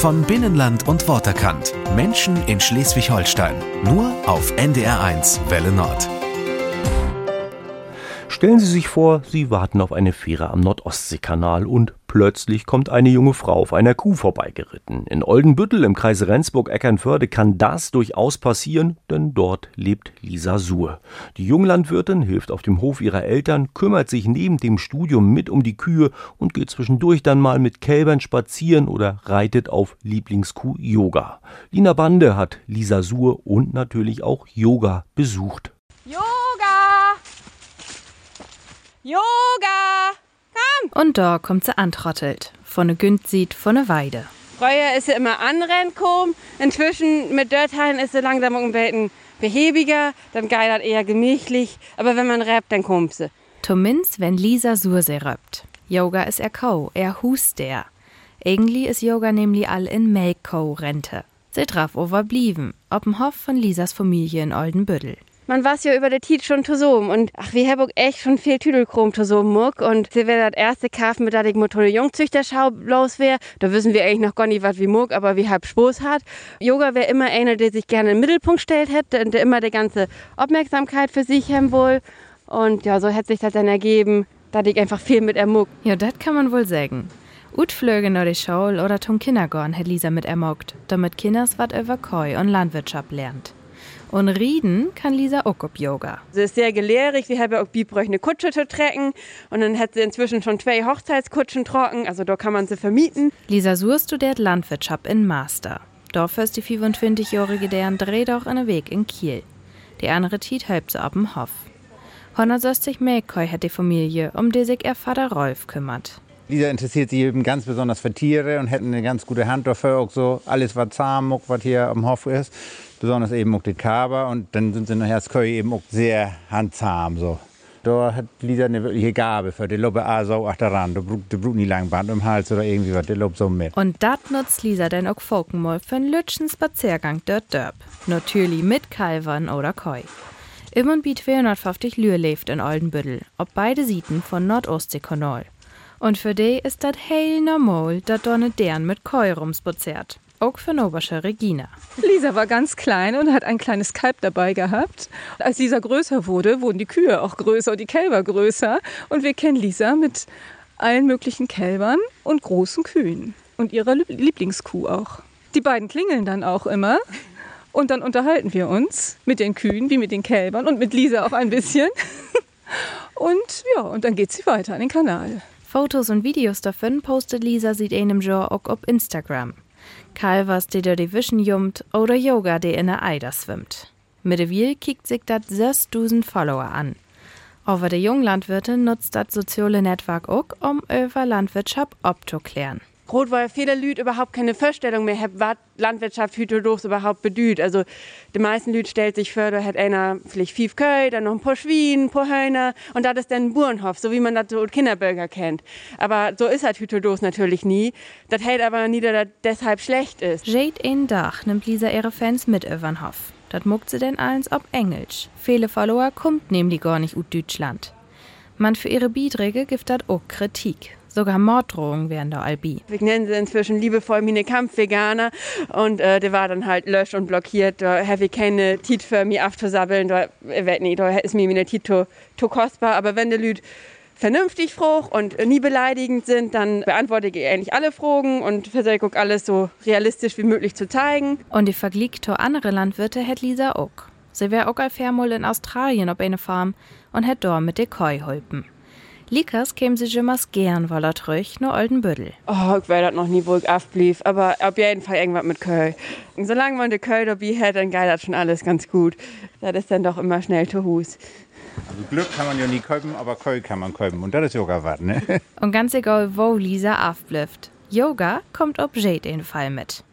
Von Binnenland und Worterkant. Menschen in Schleswig-Holstein. Nur auf NDR1 Welle Nord. Stellen Sie sich vor, Sie warten auf eine Fähre am Nordostseekanal und plötzlich kommt eine junge Frau auf einer Kuh vorbeigeritten. In Oldenbüttel im Kreis Rendsburg-Eckernförde kann das durchaus passieren, denn dort lebt Lisa Suhr. Die Junglandwirtin hilft auf dem Hof ihrer Eltern, kümmert sich neben dem Studium mit um die Kühe und geht zwischendurch dann mal mit Kälbern spazieren oder reitet auf Lieblingskuh Yoga. Lina Bande hat Lisa Suhr und natürlich auch Yoga besucht. Yoga! Komm! Und da kommt sie antrottelt. Von ne Günd sieht von ne Weide. Früher ist sie immer anrennt kommen. Inzwischen mit Dörteilen ist sie langsam ein bisschen behäbiger. Dann das eher gemächlich. Aber wenn man rappt, dann kommt sie. Zumindest wenn Lisa Surse rappt. Yoga ist er kau, er hust der. Irgendwie ist Yoga nämlich all in Melkkau-Rente. Sie drauf overblieben, ob'n Hof von Lisas Familie in Oldenbüttel man weiß ja über der Tit schon zusammen. Und ach, wir haben echt schon viel Tüdelchrom zusammen muck. Und sie wäre das erste Kaff, mit der mit einer Jungzüchterschau los wäre. Da wissen wir eigentlich noch gar nicht, was wie muck, aber wie halb Spaß hat. Yoga wäre immer einer, der sich gerne im Mittelpunkt stellt hätte und der immer die ganze Aufmerksamkeit für sich haben will. Und ja, so hätte sich das dann ergeben, dass ich einfach viel mit ermuck. Ja, das kann man wohl sagen. Utflöge nach der Schule oder zum Kindergarten hat Lisa mit ermuckt, damit Kinders was über Koi und Landwirtschaft lernt. Und Rieden kann Lisa auch ob Yoga. Sie ist sehr gelehrig. Sie haben auch bibräuch eine Kutsche zu trecken. Und dann hat sie inzwischen schon zwei Hochzeitskutschen trocken. Also da kann man sie vermieten. Lisa Suhr studiert Landwirtschaft in Master. Dafür ist die 25-jährige deren dreht auch einen Weg in Kiel. Die andere Tiet halb sie ab dem Hof. 160 Mäkoi hat die Familie, um die sich ihr Vater Rolf kümmert. Lisa interessiert sich eben ganz besonders für Tiere und hätten eine ganz gute Hand dafür, auch so alles, was zahm, was hier am Hof ist besonders eben auch die Kaber und dann sind sie nachher als Köy eben auch sehr handzahm so. Da hat Lisa eine wirkliche Gabe für die Lobe so auch daran. Da braucht nie lang Band im Hals oder irgendwie was, die Lobe so mit. Und das nutzt Lisa dann auch Folkenmal für einen lütschen Spaziergang dort dörp. Natürlich mit Kalvern oder Koi. Im und Biet 250 Lühr lebt in Oldenbüttel, ob beide Seiten von Nordostseekanal. Und für die ist das hell normal, dass dort deren mit Koi rumspaziert auch für Nobersche Regina. Lisa war ganz klein und hat ein kleines Kalb dabei gehabt. Als Lisa größer wurde, wurden die Kühe auch größer und die Kälber größer. Und wir kennen Lisa mit allen möglichen Kälbern und großen Kühen. Und ihrer Lieblingskuh auch. Die beiden klingeln dann auch immer. Und dann unterhalten wir uns mit den Kühen wie mit den Kälbern und mit Lisa auch ein bisschen. Und ja, und dann geht sie weiter an den Kanal. Fotos und Videos davon postet Lisa sieht einem Jahr auch auf Instagram. Calvas, die der die Wischen jummt, oder Yoga, die in der Eider schwimmt. Mittlerweile kickt sich dat 6000 Follower an. Aber die Junglandwirtin nutzt das soziale Netzwerk auch, um über Landwirtschaft abzuklären. Rot, weil viele Leute überhaupt keine Vorstellung mehr haben, was Landwirtschaft Hydrodorfs überhaupt bedeutet. Also, die meisten Leute stellen sich vor, da hat einer vielleicht fünf Köy, dann noch ein paar Schweine, ein paar Hühner und das ist dann ein Bauernhof, so wie man das so Kinderbürger kennt. Aber so ist halt Hydrodorfs natürlich nie. Das hält aber nie, dass das deshalb schlecht ist. Jade in Dach nimmt Lisa ihre Fans mit über den Hof. Das muckt sie denn eins ob Englisch. Viele Follower kommt nämlich gar nicht aus Deutschland. Man für ihre Beiträge gibt das auch Kritik. Sogar Morddrohungen wären da Albi. Wir nennen sie inzwischen liebevoll meine Kampfveganer und äh, der war dann halt löscht und blockiert. Da habe ich keine Tit für mich aufzusabbeln. Da, äh, nicht, da ist mir meine Tit zu, zu kostbar. Aber wenn der Lüd vernünftig froh und nie beleidigend sind, dann beantworte ich eigentlich alle Fragen und versuche alles so realistisch wie möglich zu zeigen. Und die Vergleich zu andere Landwirte hätte Lisa auch. Sie wäre auch als Fairmol in Australien auf eine Farm und hätte dort mit der Koi holpen. Likas käm sich immer gern, weil er trüch nur alten Büdel. Oh, ich weiß das noch nie, wo ich aufblieb, aber auf jeden Fall irgendwas mit Köl. Solange man die Köl dabei hat, dann geht das schon alles ganz gut. Das ist dann doch immer schnell zu Hus. Also Glück kann man ja nie kaufen, aber Köl kann man kaufen. Und das ist Yoga was, ne? Und ganz egal, wo Lisa aufblifft. Yoga kommt ob Jade in Fall mit.